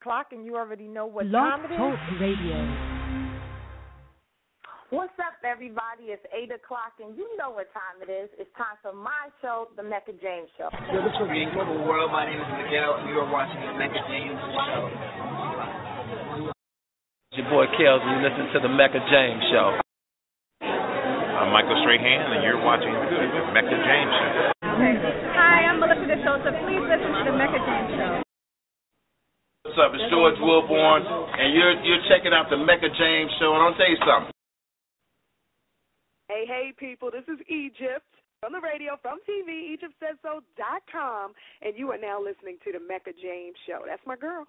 Clock, and you already know what Blog time it is. Talk Radio. What's up, everybody? It's 8 o'clock, and you know what time it is. It's time for my show, The Mecca James Show. Yo, this is Green Global World. My name is Miguel, and you are watching The Mecca James Show. It's your boy Kels, and you listen to The Mecca James Show. I'm Michael Strahan, and you're watching The Mecca James Show. Hi, I'm Melissa DeSosa. Please listen to the Mecca James Show. What's up? It's George Willborn, and you're you're checking out the Mecca James Show. And I'll tell you something. Hey, hey, people, this is Egypt from the radio, from TV, EgyptSaysSo.com, and you are now listening to the Mecca James Show. That's my girl.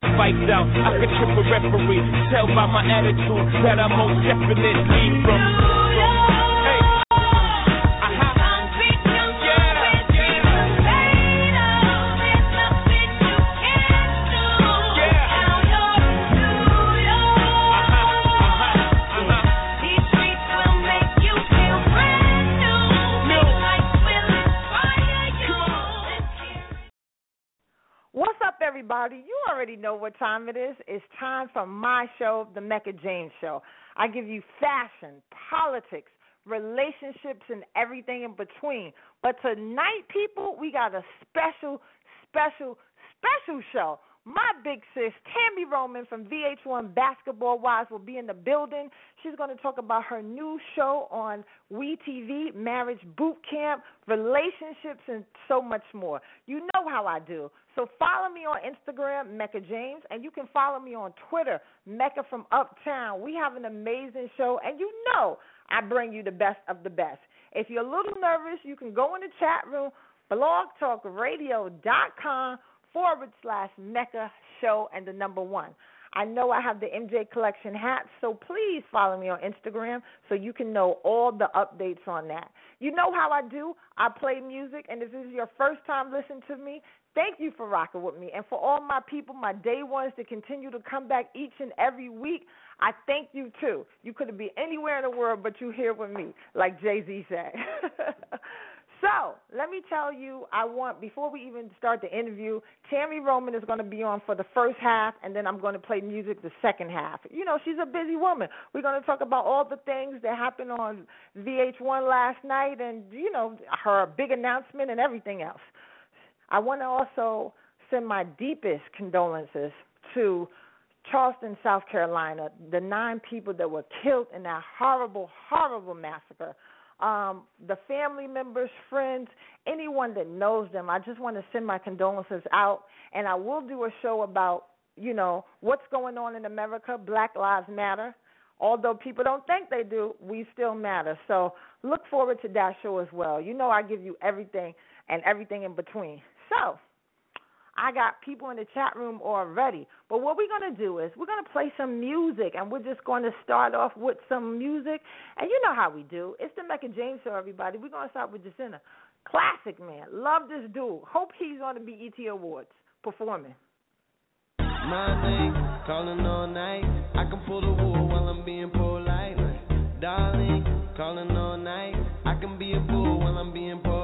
Fights out, I could trip a referee. Tell by my attitude that I'm most definitely from. You already know what time it is. It's time for my show, The Mecca James Show. I give you fashion, politics, relationships, and everything in between. But tonight, people, we got a special, special, special show. My big sis, Tami Roman from VH1 Basketball Wives, will be in the building. She's going to talk about her new show on WeTV, Marriage Boot Camp, relationships, and so much more. You know how I do. So follow me on Instagram, Mecca James, and you can follow me on Twitter, Mecca from Uptown. We have an amazing show, and you know I bring you the best of the best. If you're a little nervous, you can go in the chat room, blogtalkradio.com forward slash Mecca Show and the number one. I know I have the MJ Collection hats, so please follow me on Instagram so you can know all the updates on that. You know how I do. I play music, and if this is your first time listening to me, thank you for rocking with me. And for all my people, my day ones that continue to come back each and every week, I thank you too. You could be anywhere in the world, but you're here with me, like Jay Z said. So let me tell you, I want before we even start the interview, Tami Roman is going to be on for the first half, and then I'm going to play music the second half. You know, she's a busy woman. We're going to talk about all the things that happened on VH1 last night, and you know, her big announcement and everything else. I want to also send my deepest condolences to Charleston, South Carolina, the nine people that were killed in that horrible, horrible massacre um, the family members, friends, anyone that knows them. I just want to send my condolences out, and I will do a show about you know what's going on in America. Black Lives Matter. Although people don't think they do, we still matter. So look forward to that show as well. You know I give you everything and everything in between. So I got people in the chat room already. But what we're going to do is we're going to play some music, and we're just going to start off with some music. And you know how we do. It's the Mecca James Show, everybody. We're going to start with Jacinta. Classic, man. Love this dude. Hope he's on the BET Awards performing. My thing, calling all night. I can pull the wool while I'm being polite. Darling, calling all night. I can be a fool while I'm being polite.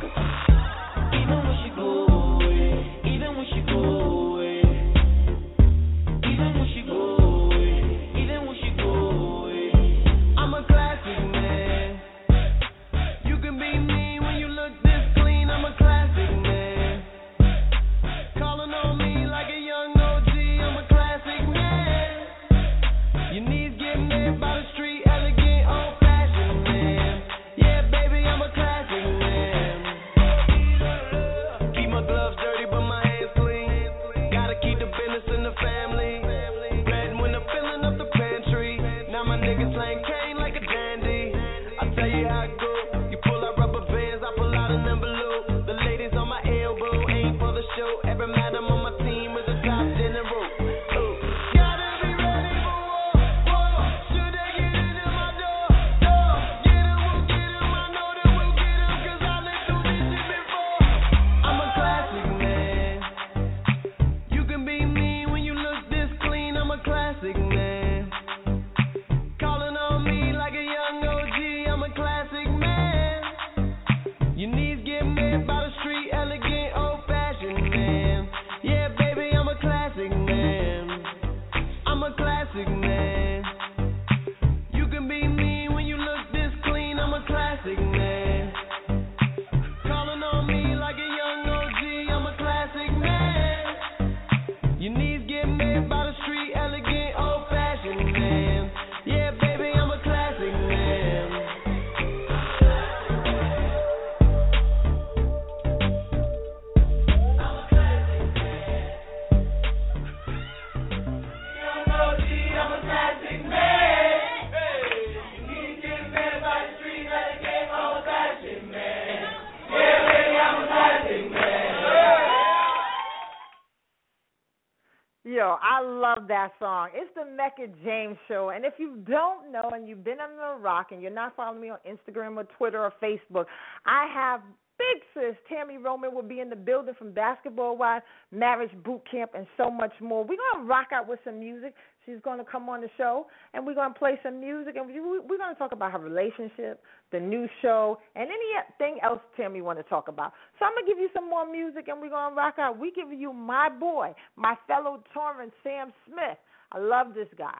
Thank you. Love that song. It's the Mecca James Show. And if you don't know and you've been under a rock and you're not following me on Instagram or Twitter or Facebook, I have big sis Tami Roman will be in the building from Basketball Wives, Marriage Boot Camp, and so much more. We're going to rock out with some music. She's going to come on the show and we're going to play some music and we- we're going to talk about her relationship, the new show, and anything else Tami want to talk about. So I'm going to give you some more music and we're going to rock out. We give you my boy, my fellow Torrance, Sam Smith. I love this guy.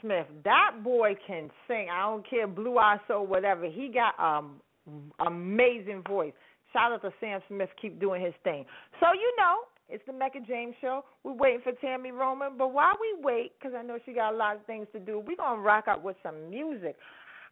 Smith, that boy can sing. I don't care, blue eyes or whatever. He got um amazing voice. Shout out to Sam Smith. Keep doing his thing. So you know, it's the Mecca James show. We're waiting for Tami Roman, but while we wait, because I know she got a lot of things to do, we're gonna rock out with some music.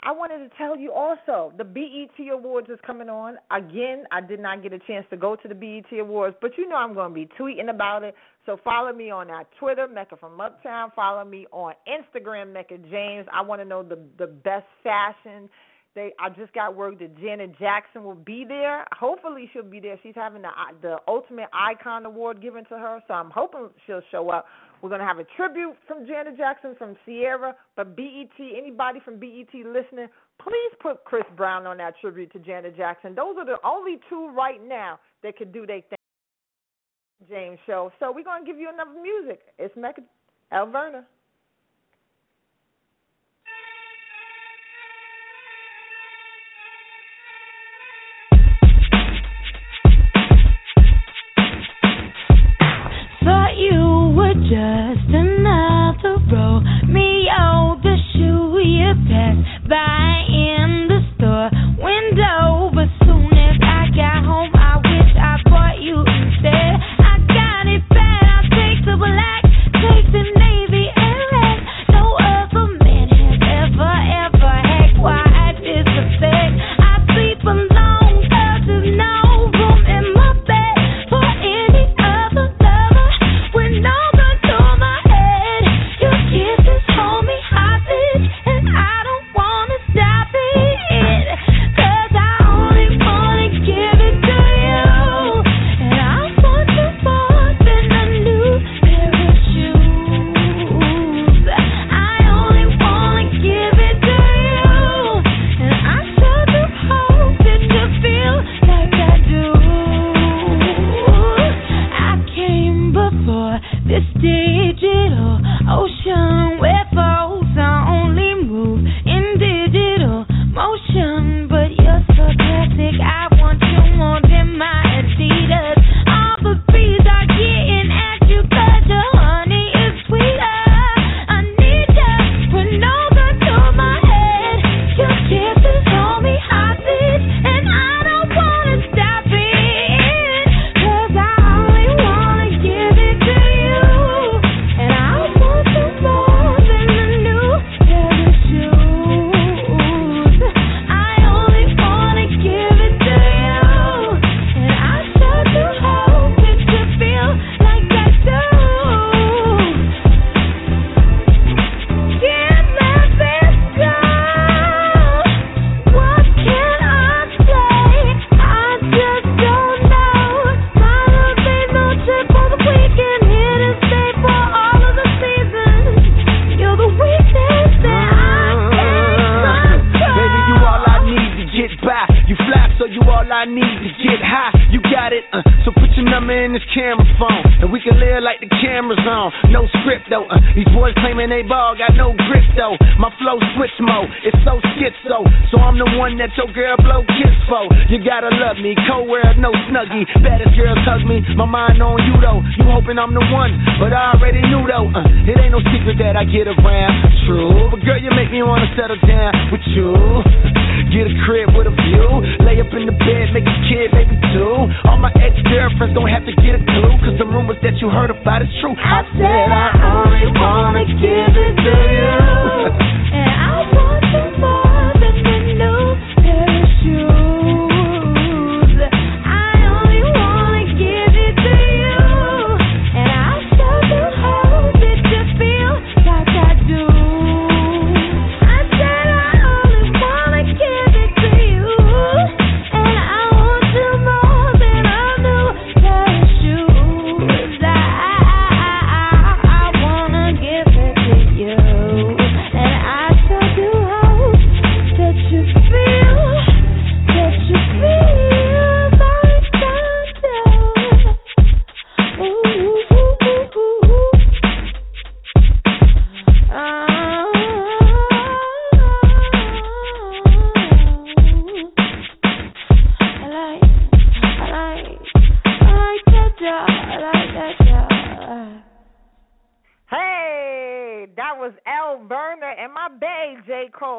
I wanted to tell you also the BET Awards is coming on. Again, I did not get a chance to go to the BET Awards, but you know I'm going to be tweeting about it, so follow me on our Twitter, Mecca from Uptown. Follow me on Instagram, Mecca James. I want to know the the best fashion. They, I just got word that Janet Jackson will be there. Hopefully, she'll be there. She's having the the Ultimate Icon Award given to her, so I'm hoping she'll show up. We're gonna have a tribute from Janet Jackson from Ciara, but BET. Anybody from BET listening, please put Chris Brown on that tribute to Janet Jackson. Those are the only two right now that could do their thing. James show. So we're gonna give you another music. It's Mecca Elle Varner. Thought you were just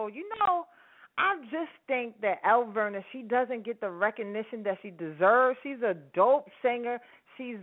You know, I just think that Elle Varner, she doesn't get the recognition that she deserves. She's a dope singer. She's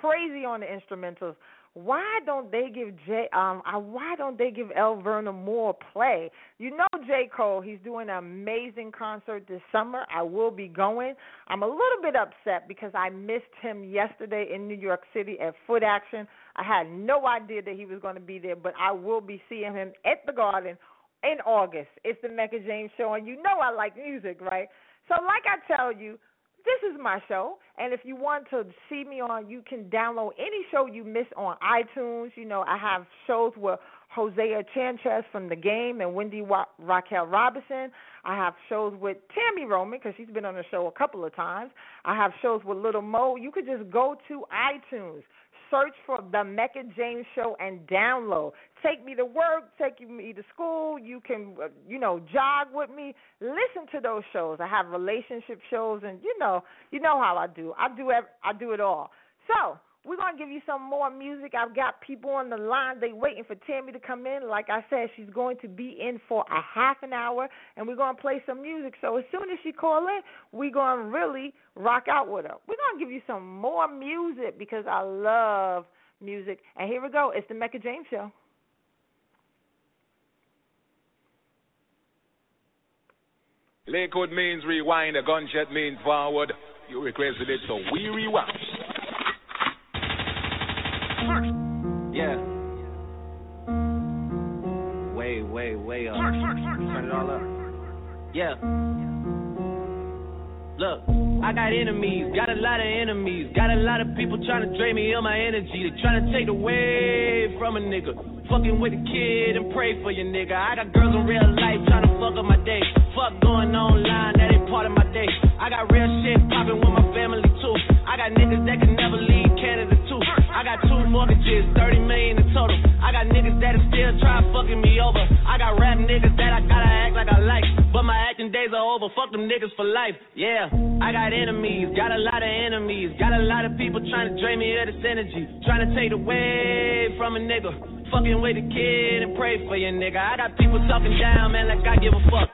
crazy on the instrumentals. Why don't they give J um why don't they give Elle Varner more play? You know J. Cole, he's doing an amazing concert this summer. I will be going. I'm a little bit upset because I missed him yesterday in New York City at Foot Action. I had no idea that he was going to be there, but I will be seeing him at the Garden in August. It's the Mecca James show and you know I like music, right? So like I tell you, this is my show. And if you want to see me on, you can download any show you miss on iTunes. You know, I have shows with Hosea Chanchez from The Game and Wendy Wa- Raquel Robinson. I have shows with Tami Roman because she's been on the show a couple of times. I have shows with Little Mo. You could just go to iTunes search for the Mecca James Show and download. Take me to work, take me to school. You can, uh, you know, jog with me. Listen to those shows. I have relationship shows, and you know, you know how I do. I do, ev- I do it all. So we're gonna give you some more music. I've got people on the line. They waiting for Tami to come in. Like I said, she's going to be in for a half an hour, and we're gonna play some music. So as soon as she call in, we're gonna really rock out with her. We're gonna give you some more music because I love music. And here we go. It's the Mecca James Show. Lakewood means rewind, a gunshot means forward. You requested it, so we rewind. Yeah. Way, way, way up. Turn it all up. Yeah. Look, I got enemies, got a lot of enemies, got a lot of people trying to drain me of my energy. They trying to take away from a nigga. Fucking with a kid and pray for your nigga. I got girls in real life trying to fuck up my day. Fuck going online, that ain't part of my day. I got real shit popping with my family too. I got niggas that can never leave. I got two mortgages, 30 million in total. I got niggas that are still trying fucking me over. I got rap niggas that I gotta act like I like. But my acting days are over. Fuck them niggas for life. Yeah, I got enemies, got a lot of enemies. Got a lot of people trying to drain me of this energy. Trying to take away from a nigga. Fucking with a kid and pray for your nigga. I got people talking down, man, like I give a fuck.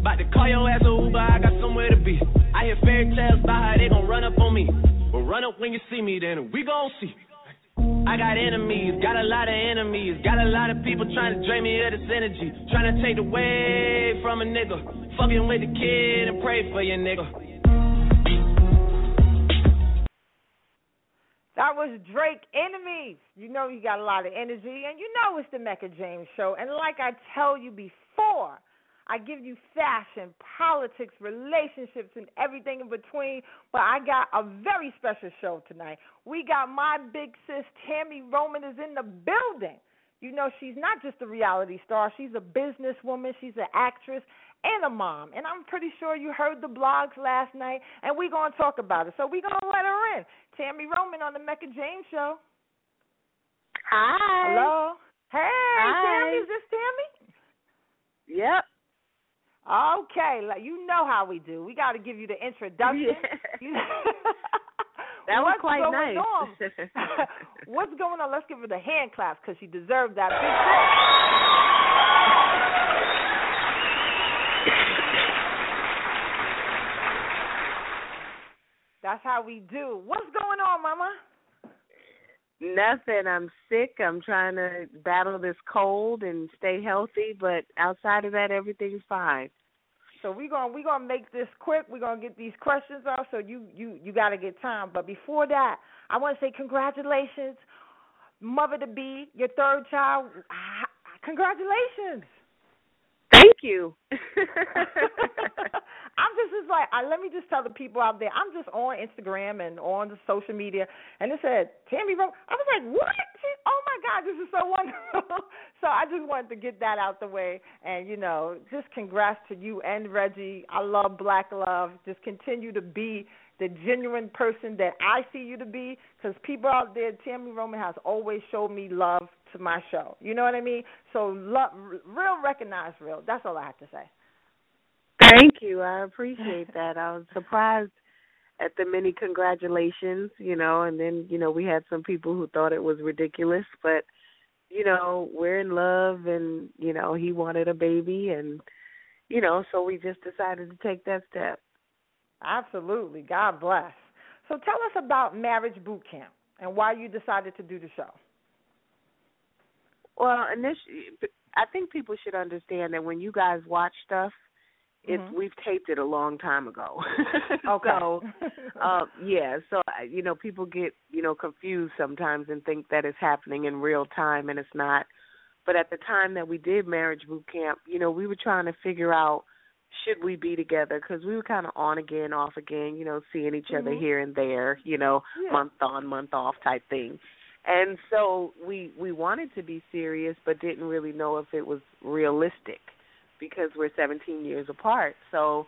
About to call your ass a Uber, I got somewhere to be. I hear fairy tales about how they gon' run up on me. But run up when you see me, then we gon' see. I got enemies, got a lot of enemies, got a lot of people trying to drain me of this energy, trying to take away from a nigga, fucking with the kid and pray for your nigga. That was Drake Enemies. You know he got a lot of energy, and you know it's the Mecca James show. And like I tell you before, I give you fashion, politics, relationships, and everything in between. But I got a very special show tonight. We got my big sis Tami Roman is in the building. You know she's not just a reality star; she's a businesswoman. She's an actress and a mom. And I'm pretty sure you heard the blogs last night, and we're going to talk about it. So we're going to let her in. Tami Roman on the Mecca James Show. Hi. Hello. Hey, Hi. Tami, is this Tami? Yep. Okay, you know how we do. We got to give you the introduction. You- That was What's quite nice. What's going on? Let's give her the hand claps because she deserved that. Big. That's how we do. What's going on, Mama? Nothing. I'm sick. I'm trying to battle this cold and stay healthy, but outside of that, everything's fine. So we're gonna we're gonna make this quick. We're gonna get these questions off. So you you you got to get time. But before that, I want to say congratulations, mother to be, your third child. Congratulations. Thank you. I'm just, just like, I, let me just tell the people out there, I'm just on Instagram and on the social media, and it said Tami Rose. I was like, what? She, oh my God, this is so wonderful. so I just wanted to get that out the way, and you know, just congrats to you and Reggie. I love Black Love. Just continue to be the genuine person that I see you to be, because people out there, Tami Roman has always showed me love to my show. You know what I mean? So love, real recognize real. That's all I have to say. Thank you. I appreciate that. I was surprised at the many congratulations, you know, and then, you know, we had some people who thought it was ridiculous, but you know, we're in love and, you know, he wanted a baby and you know, so we just decided to take that step. Absolutely. God bless. So tell us about Marriage Boot Camp and why you decided to do the show. Well, initially, I think people should understand that when you guys watch stuff, it's Mhm. we've taped it a long time ago. Okay. so, uh, yeah. So I- you know, people get you know confused sometimes and think that it's happening in real time, and it's not. But at the time that we did marriage boot camp, you know, we were trying to figure out should we be together because we were kind of on again, off again, you know, seeing each other Mhm. here and there, you know, Yeah. month on, month off type thing. And so we we wanted to be serious, but didn't really know if it was realistic because we're 17 years apart. So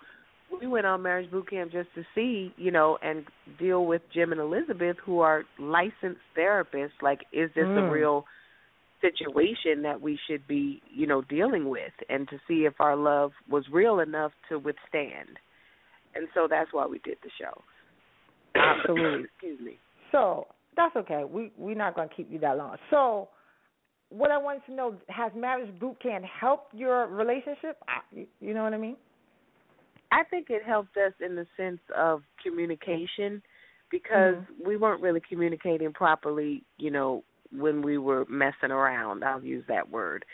we went on marriage boot camp just to see, you know, and deal with Jim and Elizabeth, who are licensed therapists. Like, is this a Mm. real situation that we should be, you know, dealing with, and to see if our love was real enough to withstand. And so that's why we did the show. Absolutely. Excuse me. So that's okay. We we're not going to keep you that long. So, what I wanted to know has marriage boot camp helped your relationship? You know what I mean? I think it helped us in the sense of communication because mm-hmm. we weren't really communicating properly, you know, when we were messing around. I'll use that word.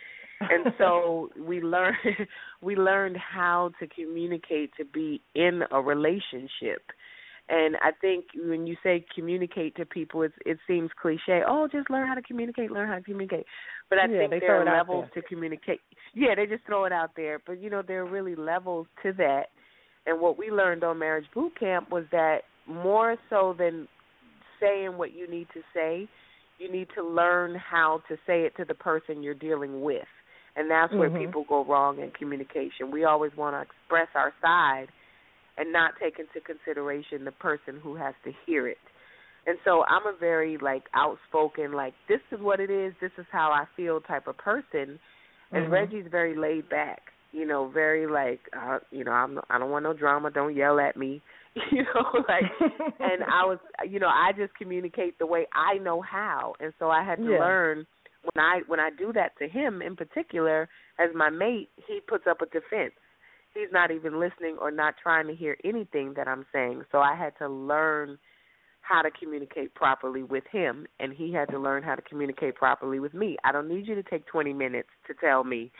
And so we learned we learned how to communicate to be in a relationship. And I think when you say communicate to people, it's, it seems cliche. Oh, just learn how to communicate, learn how to communicate. But I Yeah, think there are levels there. to communicate. Yeah, they just throw it out there. But you know, there are really levels to that. And what we learned on Marriage Boot Camp was that more so than saying what you need to say, you need to learn how to say it to the person you're dealing with. And that's where Mhm. people go wrong in communication. We always want to express our side and not take into consideration the person who has to hear it. And so I'm a very like outspoken, like this is what it is, this is how I feel type of person. And Mhm. Reggie's very laid back, you know, very like, uh, you know, I'm I don't want no drama, don't yell at me, you know, like. and I was, you know, I just communicate the way I know how, and so I had to Yeah. learn when I when I do that to him in particular as my mate, he puts up a defense. He's not even listening or not trying to hear anything that I'm saying. So I had to learn how to communicate properly with him and he had to learn how to communicate properly with me. I don't need you to take 20 minutes to tell me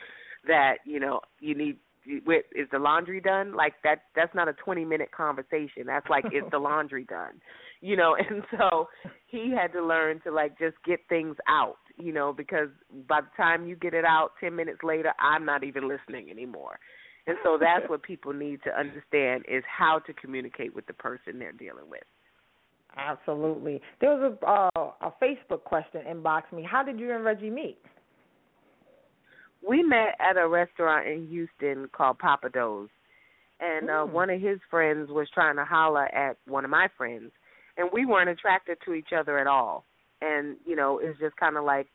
that, you know, you need is the laundry done? Like that that's not a 20 minute conversation. That's like is the laundry done? You know, and so he had to learn to like just get things out, you know, because by the time you get it out 10 minutes later, I'm not even listening anymore. And so that's what people need to understand is how to communicate with the person they're dealing with. Absolutely. There was a uh, a Facebook question inbox me. How did you and Reggie meet? We met at a restaurant in Houston called Pappadeaux's. And uh Mm. one of his friends was trying to holler at one of my friends. And we weren't attracted to each other at all. And, you know, it's just kind of like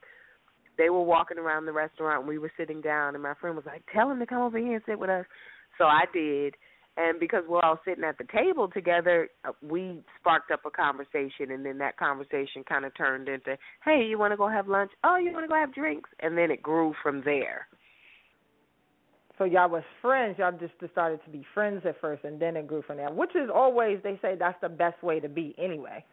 they were walking around the restaurant and we were sitting down and my friend was like, Tell him to come over here and sit with us. So I did. And because we're all sitting at the table together, uh, we sparked up a conversation, and then that conversation kind of turned into, "Hey, you want to go have lunch? Oh, you want to go have drinks?" And then it grew from there. So y'all was friends. Y'all just decided to be friends at first, and then it grew from there. Which is always they say that's the best way to be anyway.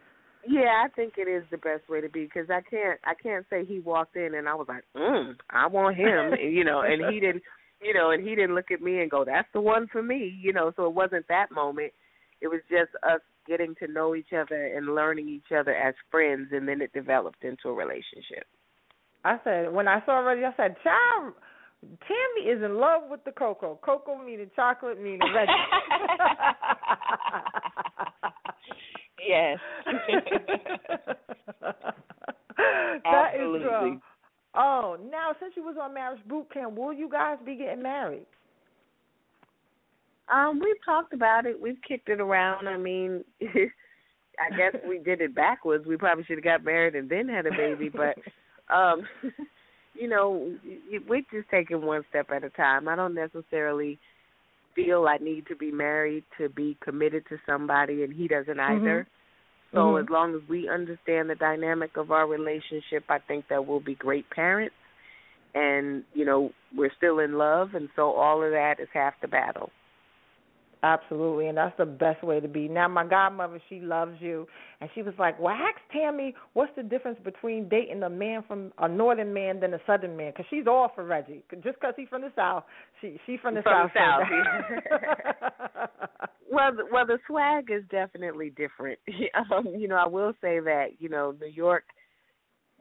Yeah, I think it is the best way to be because I can't, I can't say he walked in and I was like, mm, I want him, you know, and he didn't, you know, and he didn't look at me and go, that's the one for me, you know. So it wasn't that moment. It was just us getting to know each other and learning each other as friends, and then it developed into a relationship. I said when I saw Reggie, I said, "Child, Tami is in love with the cocoa. Cocoa meaning chocolate, meaning Reggie." Yes. That is Absolutely. true. Oh, now since you was on marriage boot camp, will you guys be getting married? Um, we've talked about it. We've kicked it around. I mean, I guess we did it backwards. We probably should have got married and then had a baby, but um you know, we're just taking one step at a time. I don't necessarily feel I need to be married to be committed to somebody and he doesn't either. Mm-hmm. So Mhm. as long as we understand the dynamic of our relationship, I think that we'll be great parents. And, you know, we're still in love and so all of that is half the battle. Absolutely, and that's the best way to be. Now, my godmother, she loves you, and she was like, "Well, ask Tami what's the difference between dating a man from a northern man than a southern man, because she's all for Reggie. Just because he's from the south, she she from the From south. South, well, the- well, the swag is definitely different. um, you know, I will say that you know New York,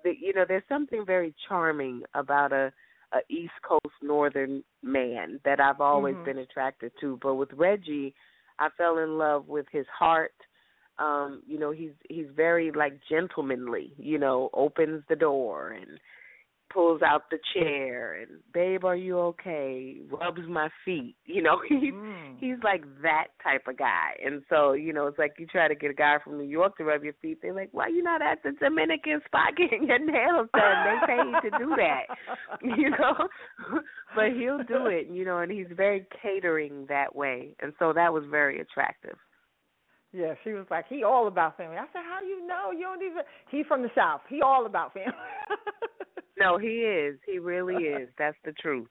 the, you know, there's something very charming about a a East Coast Northern man that I've always Mhm. been attracted to. But with Reggie, I fell in love with his heart. Um, you know, he's he's very like gentlemanly. You know, opens the door and pulls out the chair and babe are you okay rubs my feet you know he's Mm. he's like that type of guy and so you know it's like you try to get a guy from new york to rub your feet they're like why you not at the dominican spot getting your nails done they pay you to do that you know but he'll do it you know and he's very catering that way and so that was very attractive Yeah, she was like, he all about family. I said, how do you know? You don't even. He from the south. He all about family. No he is he really is that's the truth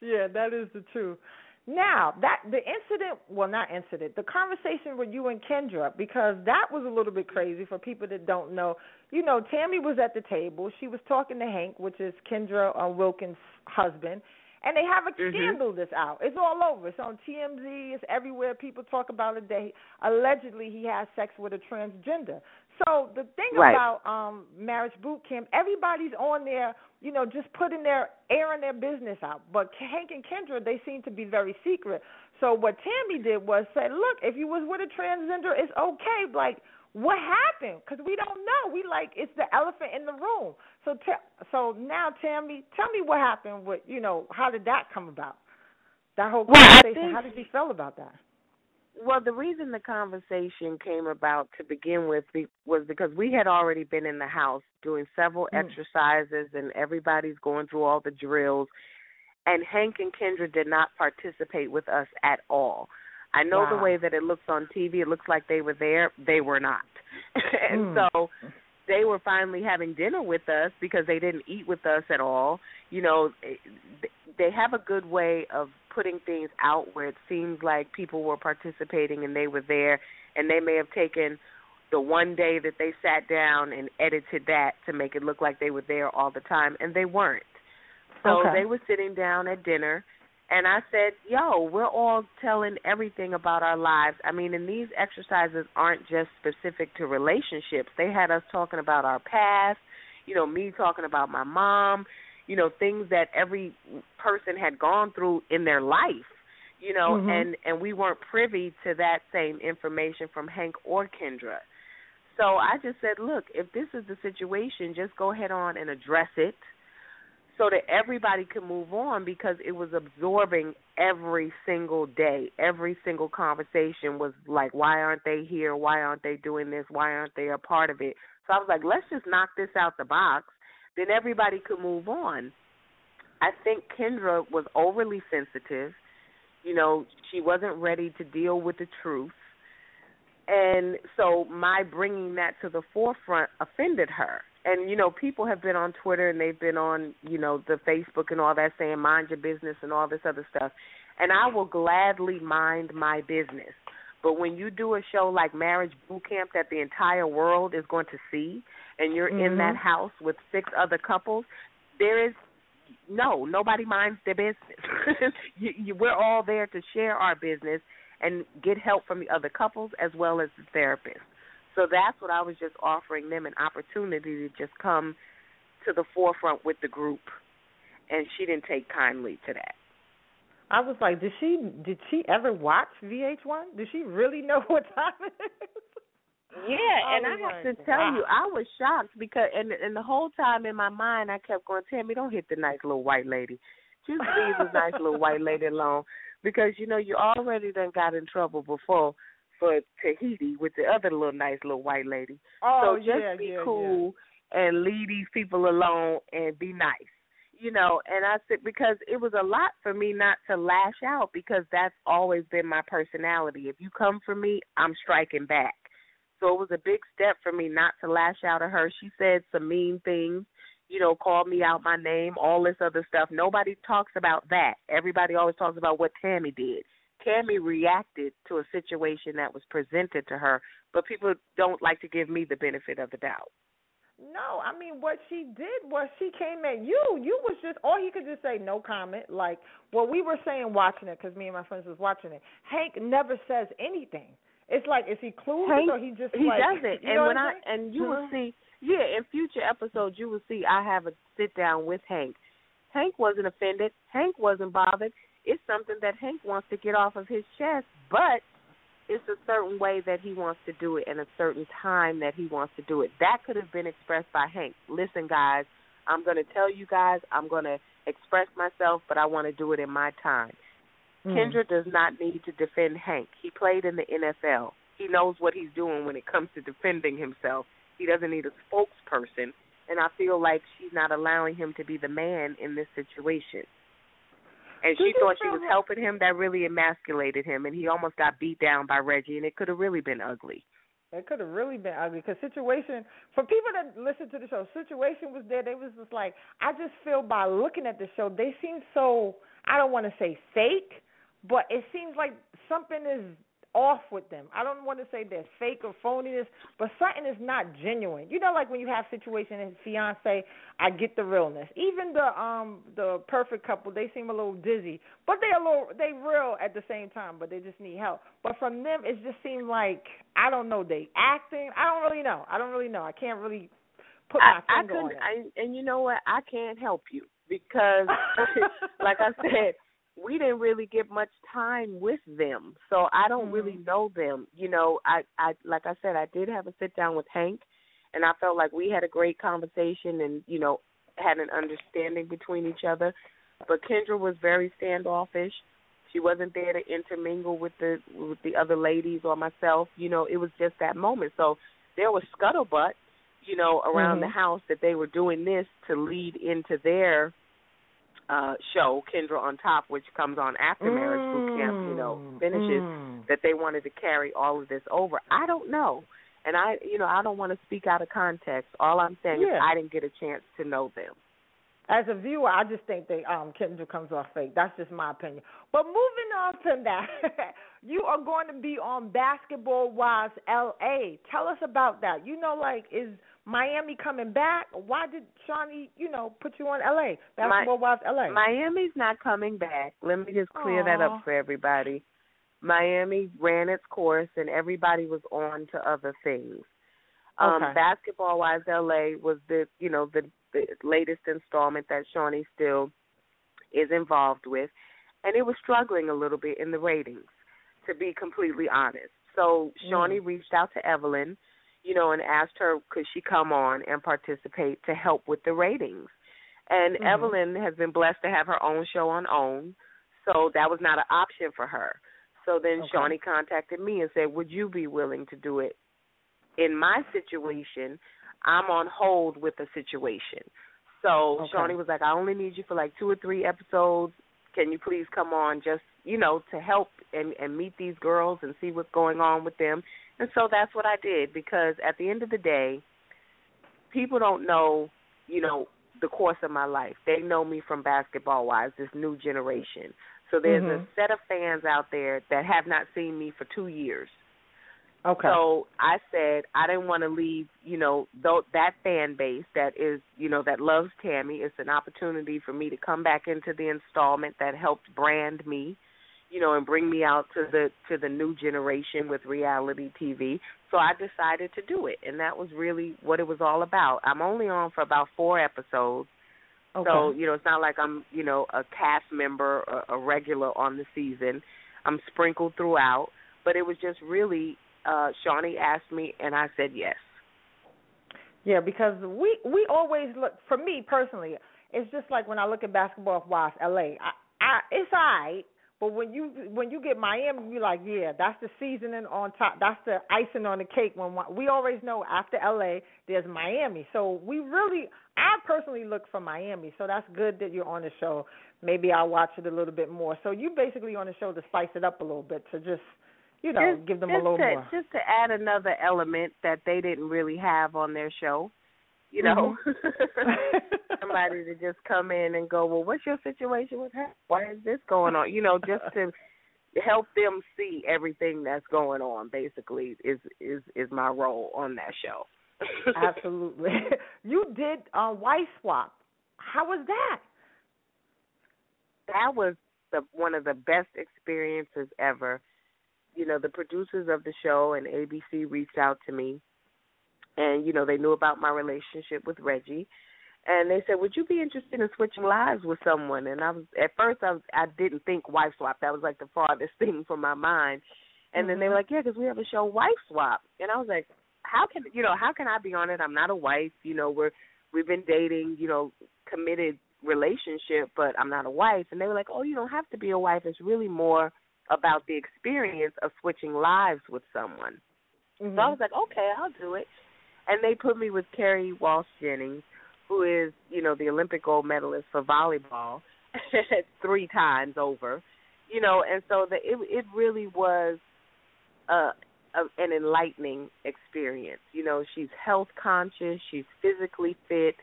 Yeah, that is the truth. Now that the incident, well, not incident, the conversation with you and Kendra, because that was a little bit crazy for people that don't know. You know, Tami was at the table. She was talking to Hank, which is Kendra uh, Wilkins' husband, and they have a Mhm. scandal this out. It's all over. It's on TMZ. It's everywhere. People talk about it. They allegedly he has sex with a transgender. So the thing Right. about um marriage boot camp, everybody's on there, you know, just putting their airing their business out. But Hank and Kendra, they seem to be very secret. So what Tami did was say, look, if you was with a transgender, it's okay. Like, what happened? Because we don't know. We like it's the elephant in the room. So te- so now, tell me tell me what happened. With you know, how did that come about? That whole Well, conversation. think- how did you feel about that? Well, the reason the conversation came about to begin with be- was because we had already been in the house doing several Mm. exercises and everybody's going through all the drills. And Hank and Kendra did not participate with us at all. I know the way that it looks on TV, it looks like they were there. They were not. and Mm. so they were finally having dinner with us because they didn't eat with us at all. You know, eh, they have a good way of putting things out where it seems like people were participating and they were there and they may have taken the one day that they sat down and edited that to make it look like they were there all the time and they weren't. So Okay. they were sitting down at dinner and I said, "Yo, we're all telling everything about our lives. I mean, and these exercises aren't just specific to relationships. They had us talking about our past, you know, me talking about my mom, you know, things that every person had gone through in their life, you know, Mhm. and and we weren't privy to that same information from Hank or Kendra. So I just said, look, if this is the situation, just go ahead on and address it so that everybody could move on because it was absorbing every single day. Every single conversation was like, why aren't they here? Why aren't they doing this? Why aren't they a part of it? So I was like, let's just knock this out the box. Then everybody could move on. I think Kendra was overly sensitive. You know, she wasn't ready to deal with the truth. And so my bringing that to the forefront offended her. And you know, people have been on Twitter and they've been on, you know, the Facebook and all that saying mind your business and all this other stuff. And I will gladly mind my business. But when you do a show like Marriage Boot Camp that the entire world is going to see and you're in that Mhm. house with six other couples, there is no, nobody minds their business. you, you, we're all there to share our business and get help from the other couples as well as the therapist. So that's what I was just offering them an opportunity to just come to the forefront with the group. And she didn't take kindly to that. I was like, did she did she ever watch VH1? Did she really know what time it is? Yeah, and I have like, to tell wow. you, I was shocked because, and and the whole time in my mind, I kept going, "Tami, don't hit the nice little white lady. Just leave the nice little white lady alone." Because you know you already done got in trouble before for Tahiti with the other little nice little white lady. Oh so just yeah, be yeah, cool and leave these people alone and be nice. You know, and I said because it was a lot for me not to lash out because that's always been my personality. If you come for me, I'm striking back. So it was a big step for me not to lash out at her. She said some mean things, you know, called me out my name, all this other stuff. Nobody talks about that. Everybody always talks about what Tami did. Tami reacted to a situation that was presented to her, but people don't like to give me the benefit of the doubt. No, I mean what she did was she came at you. You was just all he could just say no comment. Like what we were saying watching it because me and my friends was watching it. Hank never says anything. It's like is he clueless Hank, or he just he like doesn't. You and when I I'm and you will Mhm. see, yeah, in future episodes you will see I have a sit down with Hank. Hank wasn't offended. Hank wasn't bothered. It's something that Hank wants to get off of his chest, but it's a certain way that he wants to do it and a certain time that he wants to do it. That could have been expressed by Hank. Listen, guys, I'm going to tell you guys, I'm going to express myself, but I want to do it in my time. Mm. Kendra does not need to defend Hank. He played in the NFL. He knows what he's doing when it comes to defending himself. He doesn't need a spokesperson, and I feel like she's not allowing him to be the man in this situation. And she thought she was helping him. That really emasculated him, and he almost got beat down by Reggie, and it could have really been ugly. It could have really been ugly because situation for people that listen to the show, situation was there. They was just like I just feel by looking at the show, they seem so I don't want to say fake, but it seems like something is off with them. I don't want to say they're fake or phoniness, but something is not genuine. You know, like when you have situation and fiance, I get the realness. Even the um the perfect couple, they seem a little dizzy, but they are a little they real at the same time, but they just need help. But from them, it just seemed like I don't know they acting. I don't really know. I don't really know. I can't really put my I, I finger on couldn't, it. I, and you know what? I can't help you because, like I said, we didn't really get much time with them, so I don't really Mm-hmm. know them. You know, I, I, like I said, I did have a sit down with Hank, and I felt like we had a great conversation, and you know, had an understanding between each other. But Kendra was very standoffish. She wasn't there to intermingle with the with the other ladies or myself. You know, it was just that moment. So there was scuttlebutt, you know, around Mhm. the house that they were doing this to lead into their uh show, Kendra on Top, which comes on after marriage boot camp, you know, finishes Mm. that they wanted to carry all of this over. I don't know. And I you know, I don't want to speak out of context. All I'm saying is I didn't get a chance to know them. As a viewer, I just think that um Kendra comes off fake. That's just my opinion. But moving on from that, you are going to be on Basketball Wives LA. Tell us about that. You know, like is Miami coming back? Why did Shaunie, you know, put you on LA? Basketball Wives LA. Miami's not coming back. Let me just clear that up for everybody. Miami ran its course and everybody was on to other things. Um Okay. Basketball Wives LA was the you know, the, the latest installment that Shaunie still is involved with. And it was struggling a little bit in the ratings, to be completely honest. So Shaunie reached out to Evelyn, you know, and asked her could she come on and participate to help with the ratings. And Mhm. Evelyn has been blessed to have her own show on OWN, so that was not an option for her. So then Okay. Shaunie contacted me and said, "Would you be willing to do it?" In my situation, I'm on hold with the situation. So Okay. Shaunie was like, "I only need you for like two or three episodes. Can you please come on just, you know, to help and and meet these girls and see what's going on with them?" And so that's what I did because at the end of the day, people don't know, you know, the course of my life. They know me from Basketball Wives, this new generation. So there's Mhm. a set of fans out there that have not seen me for two years. Okay. So I said I didn't want to leave, you know, though that fan base that is, you know, that loves Tami. It's an opportunity for me to come back into the installment that helped brand me, you know, and bring me out to the to the new generation with reality TV. So I decided to do it, and that was really what it was all about. I'm only on for about four episodes. okay. So, you know, it's not like I'm, you know, a cast member, a, a regular on the season. I'm sprinkled throughout, but it was just really uh Shaunie asked me and I said yes. Yeah, because we we always look for me personally. It's just like when I look at basketball wives, LA. I, I it's alright, but when you when you get Miami, you're like, yeah, that's the seasoning on top. That's the icing on the cake. When we always know after LA, there's Miami. So we really, I personally look for Miami. So that's good that you're on the show. Maybe I'll watch it a little bit more. So you basically on the show to spice it up a little bit to just you know, just, give them a little to, more. Just to add another element that they didn't really have on their show. You know, mm-hmm. somebody to just come in and go, well, what's your situation with her? Why is this going on? You know, just to help them see everything that's going on. Basically, is is is my role on that show. Absolutely. You did uh, Wife Swap. How was that? That was the one of the best experiences ever you know, the producers of the show and ABC reached out to me and, you know, they knew about my relationship with Reggie. And they said, "Would you be interested in switching lives with someone?" And I was at first I was I didn't think wife swap. That was like the farthest thing from my mind. And mm-hmm. then they were like, "Yeah, because we have a show, Wife Swap." And I was like, "How can you know? How can I be on it? I'm not a wife. You know, we're we've been dating. You know, committed relationship, but I'm not a wife." And they were like, "Oh, you don't have to be a wife. It's really more about the experience of switching lives with someone. Mm-hmm. So I was like, okay, I'll do it. And they put me with Kerri Walsh Jennings, who is, you know, the Olympic gold medalist for volleyball three times over. You know, and so the it it really was uh a, an enlightening experience. You know, she's health conscious, she's physically fit,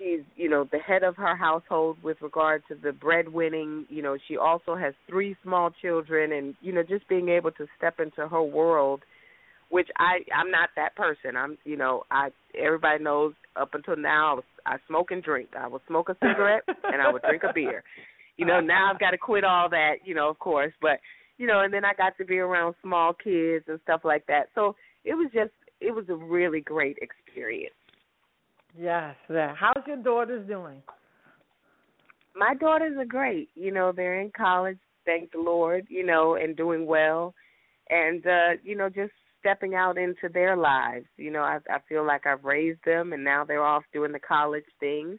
she's you know the head of her household with regard to the breadwinning you know she also has three small children and you know just being able to step into her world which i i'm not that person i'm you know i everybody knows up until now i was i smoke and drink i would smoke a cigarette and i would drink a beer you know now i've got to quit all that you know of course but you know and then i got to be around small kids and stuff like that so it was just it was a really great experience Yes. Yeah. How's your daughters doing? My daughters are great. You know, they're in college, thank the Lord, you know, and doing well. And uh, you know, just stepping out into their lives. You know, I I feel like I've raised them and now they're off doing the college thing.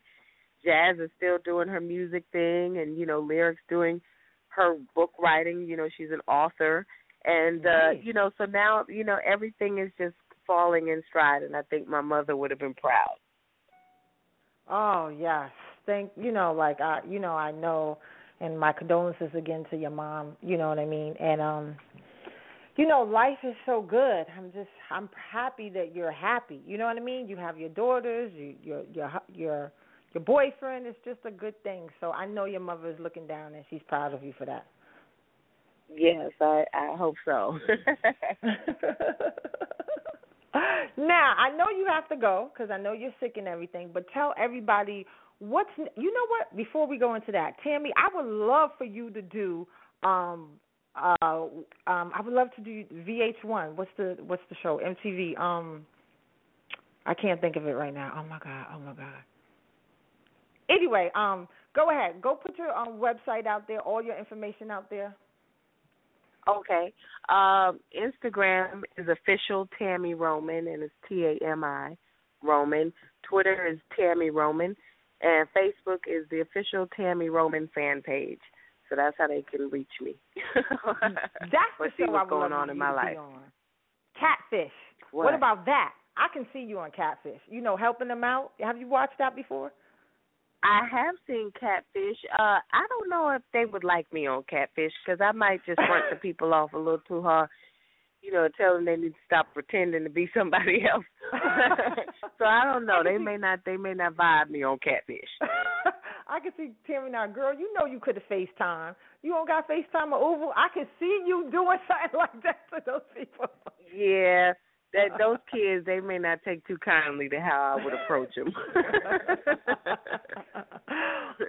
Jazz is still doing her music thing and, you know, Lyric's doing her book writing, you know, she's an author. And uh, you know, so now, you know, everything is just falling in stride and I think my mother would have been proud. Oh yes, thank you know like I you know I know, and my condolences again to your mom. You know what I mean, and um, you know life is so good. I'm just I'm happy that you're happy. You know what I mean. You have your daughters, you, your your your your boyfriend. It's just a good thing. So I know your mother is looking down and she's proud of you for that. Yes, I I hope so. now I know you have to go because I know you're sick and everything. But tell everybody what's you know what before we go into that, Tami. I would love for you to do. um uh um I would love to do VH1. What's the what's the show? MTV. Um I can't think of it right now. Oh my god. Oh my god. Anyway, um go ahead. Go put your um website out there, all your information out there. Okay. Um, Instagram is official Tami Roman, and it's T A M I Roman. Twitter is Tami Roman, and Facebook is the official Tami Roman fan page. So that's how they can reach me. that's the show what's I going on in my life. On. Catfish. What? what about that? I can see you on Catfish. You know, helping them out. Have you watched that before? I have seen Catfish. Uh, I don't know if they would like me on Catfish because I might just front the people off a little too hard. You know, tell them they need to stop pretending to be somebody else. so I don't know. They may not. They may not vibe me on Catfish. I can see Tami now, girl. You know you could have FaceTime. You don't got FaceTime or Uber. I can see you doing something like that to those people. Yeah, that those kids they may not take too kindly to how I would approach them.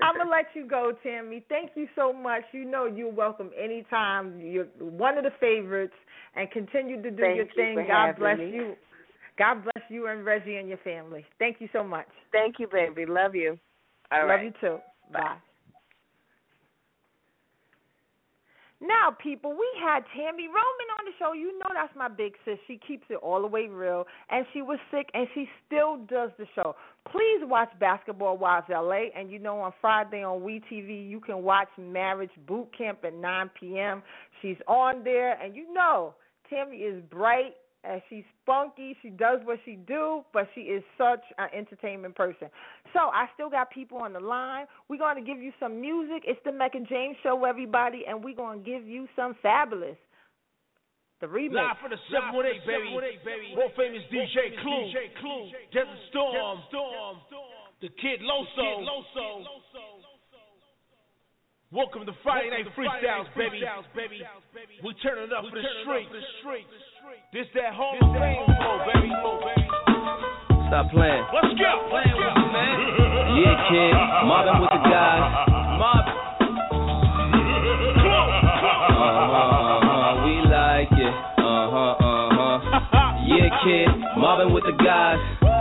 I'm gonna let you go, Tami. Thank you so much. You know you're welcome anytime. You're one of the favorites, and continue to do Thank your you thing. God bless me. you. God bless you and Reggie and your family. Thank you so much. Thank you, baby. Love you. All Love you too. Bye. Now, people, we had Tami Roman on the show. You know that's my big sis. She keeps it all the way real. And she was sick, and she still does the show. Please watch Basketball Wives LA. And you know, on Friday on WeTV, you can watch Marriage Boot Camp at 9 p.m. She's on there. And you know, Tami is bright and she's spunky. She does what she do, but she is such an entertainment person. So I still got people on the line. We're going to give you some music. It's the Mecca James Show, everybody, and we're going to give you some fabulous. The remix. Live for the 718, baby. World famous DJ Clue. Desert Storm. The Kid Loso. Welcome to Friday Night Freestyles, baby. We turn it up for the streets. This that Hall of Fame flow, baby. Stop playing. Let's go. Playing with you, man. Yeah, kid. Marvin with the guys. Marvin. Uh-huh, uh-huh. We like it. Uh-huh, uh-huh. Yeah, kid. Marvin with the guys.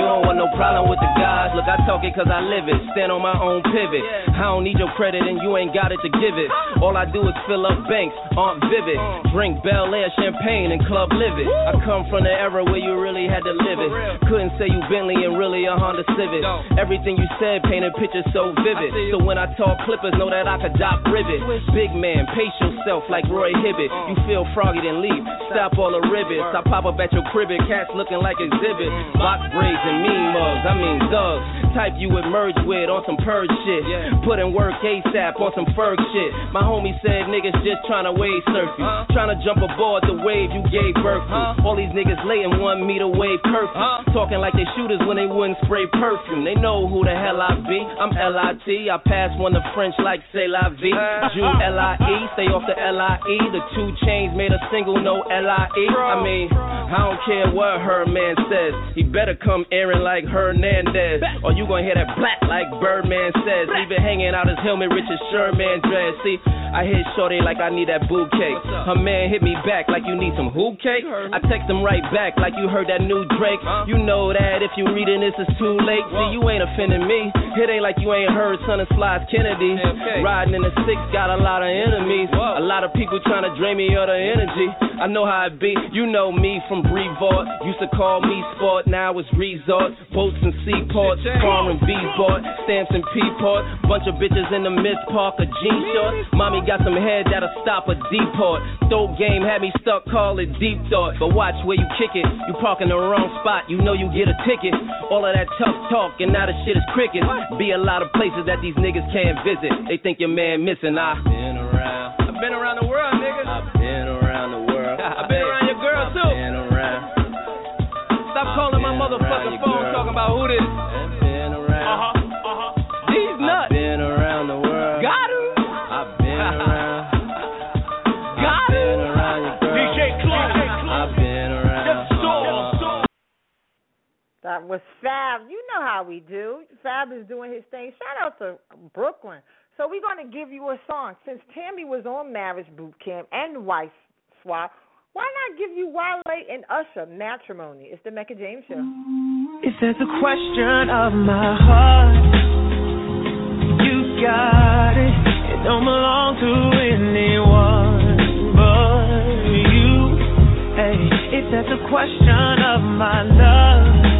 You don't want no problem with the guys. Look, I talk it cause I live it. Stand on my own pivot. I don't need your credit and you ain't got it to give it. All I do is fill up banks, aren't vivid. Drink Bel Air champagne and club live it. I come from the era where you really had to live it. Couldn't say you Bentley and really a Honda Civic. Everything you said painted pictures so vivid. So when I talk clippers, know that I could drop rivet. Big man, pace yourself like Roy Hibbert. You feel froggy, then leave. Stop all the rivets. I pop up at your crib, cats looking like exhibit. Box braids and mean mugs, I mean thugs. Type you would merge with on some purge shit. Yeah. Put in work ASAP on some Ferg shit. My homie said niggas just tryna wave surf you. Tryna jump aboard the wave you gave birth to. All these niggas laying one meter wave curfew. Talking like they shooters when they wouldn't spray perfume. They know who the hell I be. I'm L-I-T. I pass one to French like say la vie. Jew L-I-E. Stay off the L-I-E. The two chains made a single, no L-I-E. I mean, I don't care what her man says. He better come airing like Hernandez. Or you gonna hear that black like Birdman says. It hanging out his helmet, Richard Sherman dress. See, I hit Shorty like I need that bouquet. Her man hit me back like you need some hoop cake. I text him right back like you heard that new Drake. You know that if you reading this, it's too late. See, you ain't offending me. It ain't like you ain't heard Son of Slides Kennedy. Riding in the six, got a lot of enemies. A lot of people trying to drain me of the energy. I know how it be. You know me from Brevard. Used to call me sport, now it's resort. Boats and seaports, car and V-board, stamps and P-port. Bunch of bitches in the Miss Parker jean shorts. Mommy got some head that'll stop a deport. Dope game had me stuck, call it deep thought. But watch where you kick it. You park in the wrong spot, you know you get a ticket. All of that tough talk, and now the shit is cricket. Be a lot of places that these niggas can't visit. They think your man missing. Ah. I've been around. I've been around the world, nigga. I've been around the world. I've been around your girl too. Been around. Stop calling my motherfucking phone talking about who this. Was Fab. You know how we do. Fab is doing his thing. Shout out to Brooklyn. So we're going to give you a song. Since Tami was on Marriage Boot Camp and Wife Swap, why not give you Wale and Usher Matrimony? It's the Mecca James Show. If there's a question of my heart, you got it. It don't belong to anyone but you. Hey, if there's a question of my love,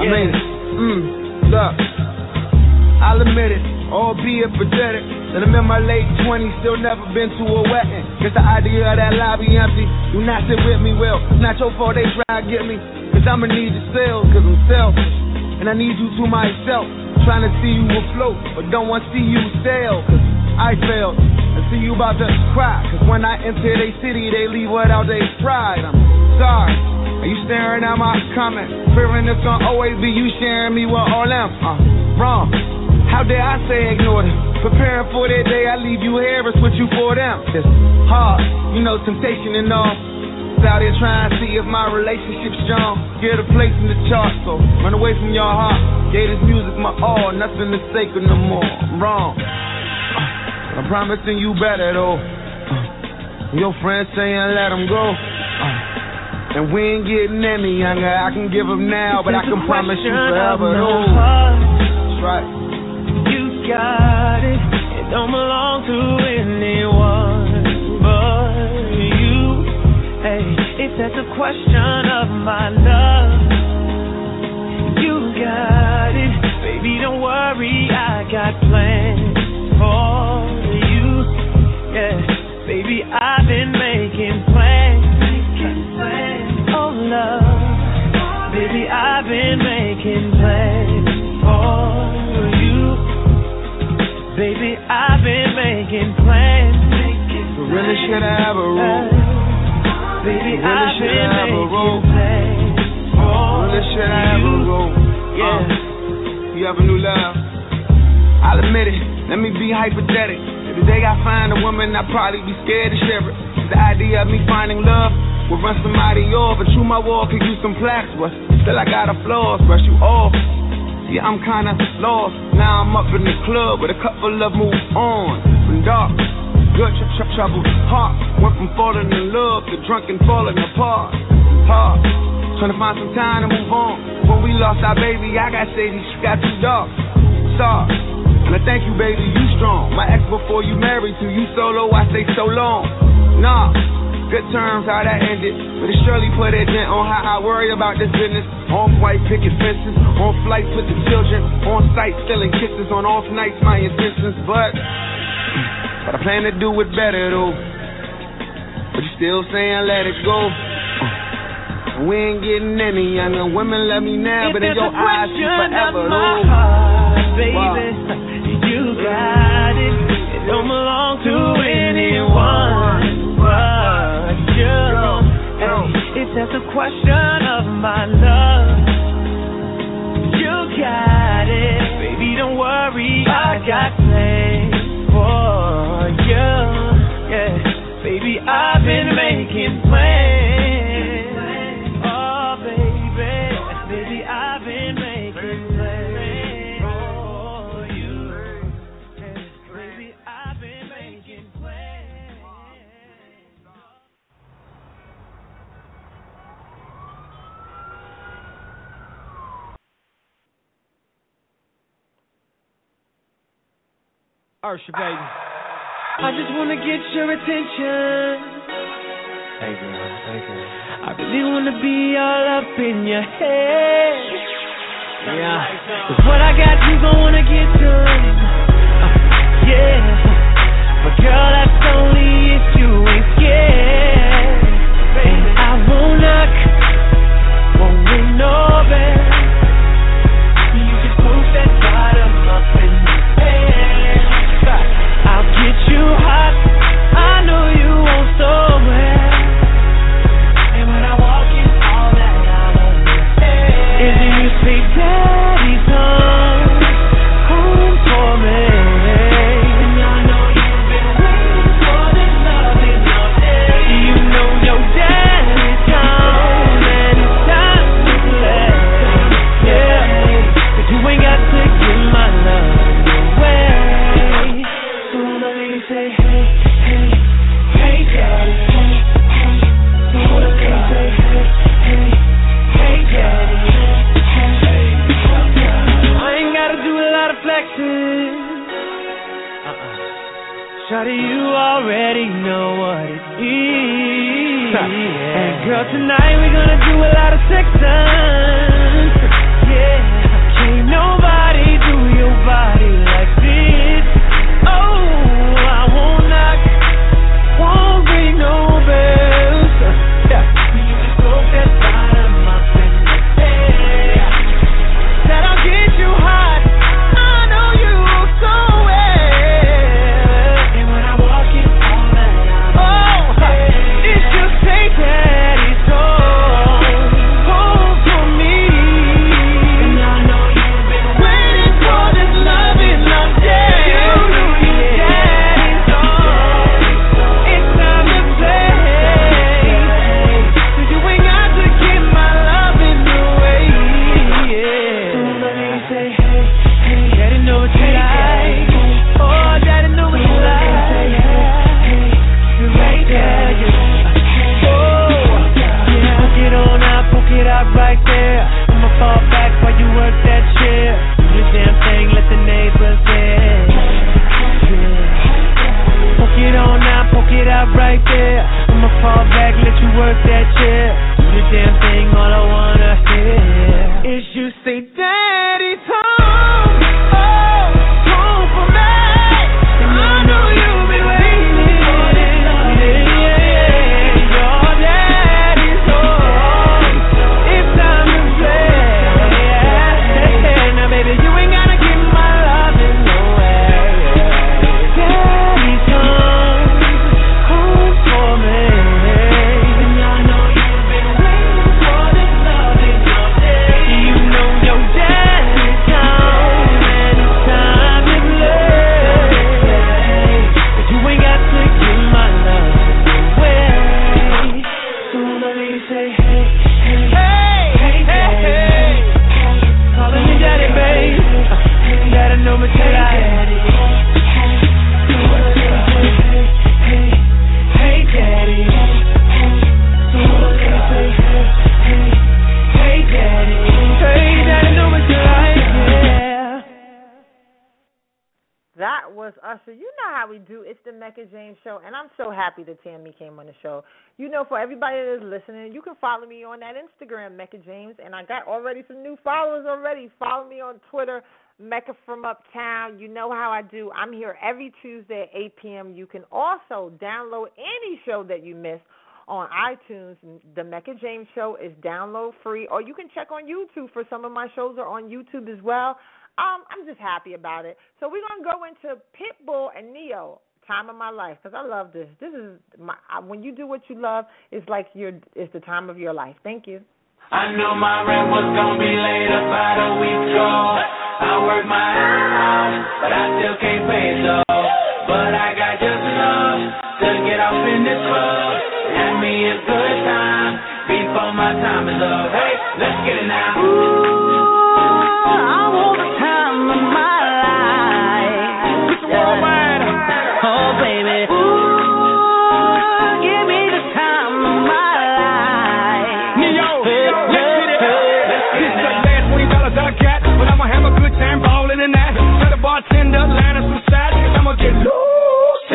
I got plans for you. Yeah, I've been making plans. Love. Baby, I've been making plans for you. Yeah, baby, I've been making plans. Making plans. Hey, baby, I've been making plans. My sincere apology. I mean, mm, look, I'll admit it, albeit pathetic. That I'm in my late 20s, still never been to a wedding. Guess the idea of that lobby empty. Do not sit with me, well, it's not your fault they try to get me. Cause I'ma need the sales, cause I'm selfish. And I need you to myself. Trying to see you afloat, but don't want to see you sail. Cause I failed. I see you about to cry. Cause when I enter they city, they leave without their pride. I'm sorry. Are you staring at my comment? Fearing it's gonna always be you sharing me with all them? Uh, wrong. How dare I say ignore them? Preparing for that day, I leave you here, it's what you for them. It's hard, you know, temptation and all. Out here trying to see if my relationship's strong. Get a place in the chart, so run away from your heart. Gave this music my all, nothing is sacred no more. Wrong. Uh, I'm promising you better though. Uh, your friends saying let them go. Uh, And we ain't getting any younger. I can give them now, but I can promise you forever though. That's right. You got it. It don't belong to anyone but you. Hey, if that's a question of my love, you got it. Baby, don't worry, I got plans for you. Yeah, baby, I've been making I've been making plans for you. Baby, I've been making plans. We really should have a rule. Baby, really I've should been have a making rule. Really should have a rule. Yeah. Uh, you have a new love. I'll admit it. Let me be hypothetical. If the day I find a woman, I'd probably be scared to share it. The idea of me finding love will run somebody off. But my wall, could use some plaques, but still I got a flaws. Brush you off. See, I'm kinda lost. Now I'm up in the club with a couple of move on. From dark, good tr- tr- trouble, heart. Went from falling in love to drunk and falling apart. Hard, trying to find some time to move on. When we lost our baby, I got shady, she got too dark. Sorry. And I thank you, baby, you strong. My ex before you married to you solo, I stay so long. Nah, good terms how that ended. But it surely put a dent on how I worry about this business. On white picket fences, on flights with the children, on site stealing kisses, on off nights my intentions. But, but I plan to do it better though. But you still saying let it go. We ain't getting any younger. Women love me now, If but in your eyes, question forever of my heart, baby, Wow. you got it. It don't belong to anyone you. Hey, just a question of my love, you got it. Baby, don't worry, I got plans for you. Yeah, baby, I've been making plans. Ursha, baby. I just wanna get your attention. Hey, girl. Hey, girl. I really wanna be all up in your head. Yeah. Cause what I got, you gon' wanna get done. Uh, yeah. But girl, that's only tonight we gonna do a lot of sexing. How we do. It's the Mecca James Show, and I'm so happy that Tami came on the show. You know, for everybody that is listening, you can follow me on that Instagram, Mecca James, and I got already some new followers already. Follow me on Twitter, Mecca from Uptown. You know how I do. I'm here every Tuesday at 8 p.m. You can also download any show that you miss on iTunes. The Mecca James Show is download free, or you can check on YouTube for some of my shows are on YouTube as well. Um, I'm just happy about it. So we're gonna go into Pitbull and Ne-Yo, time of my life, because I love this. This is my when you do what you love, it's like you're it's the time of your life. Thank you. I knew my rent was gonna be late about a week ago. I work my ass off, but I still can't pay it though. But I got just enough to get off in this club. Have me a good time before my time is up. Hey, let's get it now.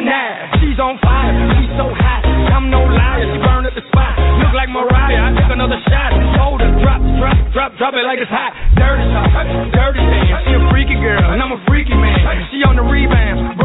Loose. She's on fire, she's so hot. I'm no liar, she burned up the spot. Look like Mariah, I took another shot. Hold her, drop, drop, drop, drop it like it's hot. Dirty dirty dance. She a freaky girl, and I'm a freaky man. She on the rebound,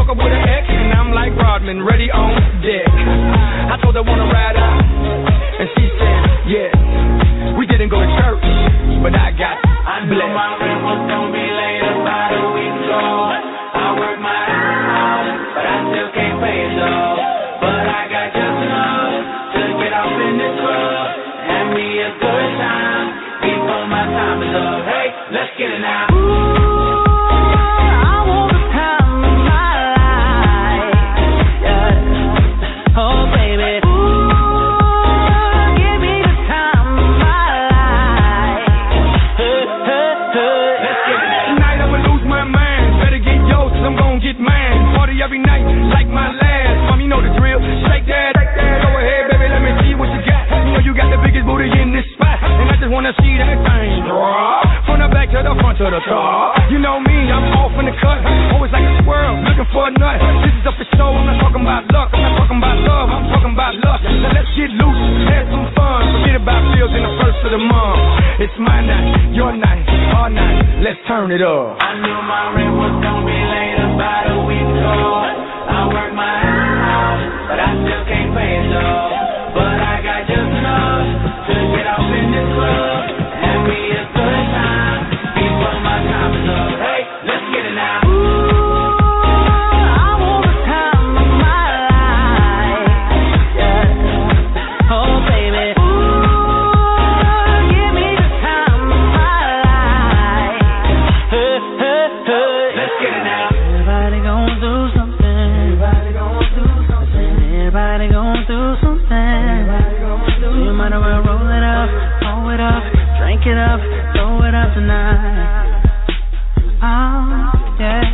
Oh. I said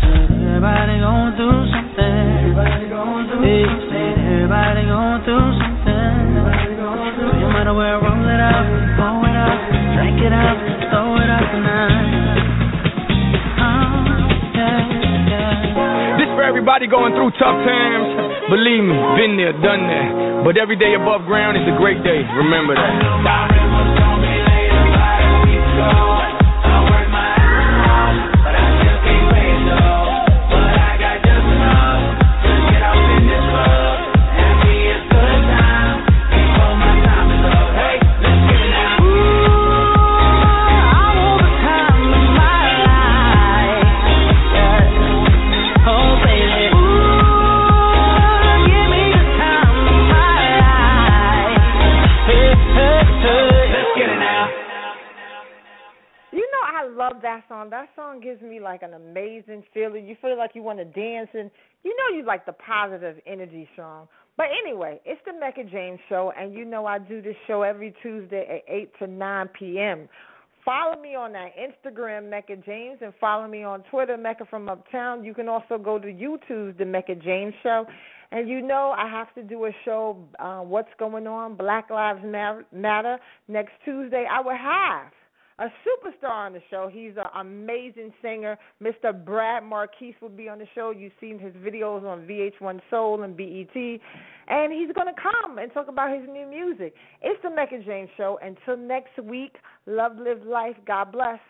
something. Everybody gon' do something. Everybody gon' do something. So you might as well roll it up, it up, drink it up, throw it up tonight. Oh. This for everybody going through tough times. Believe me, been there, done that. But every day above ground is a great day. Remember that. Like an amazing feeling. You feel like you want to dance, and you know you like the positive energy song. But anyway, it's the Mecca James Show, and you know I do this show every Tuesday at 8 to 9 p.m. Follow me on that Instagram, Mecca James, and follow me on Twitter, Mecca from Uptown. You can also go to YouTube, The Mecca James Show. And you know I have to do a show, uh, What's Going On, Black Lives Matter, next Tuesday. I will have a superstar on the show. He's an amazing singer. Mr. Brad Marquise will be on the show. You've seen his videos on VH1 Soul and BET. And he's going to come and talk about his new music. It's the Mecca James Show. Until next week, love, live life. God bless.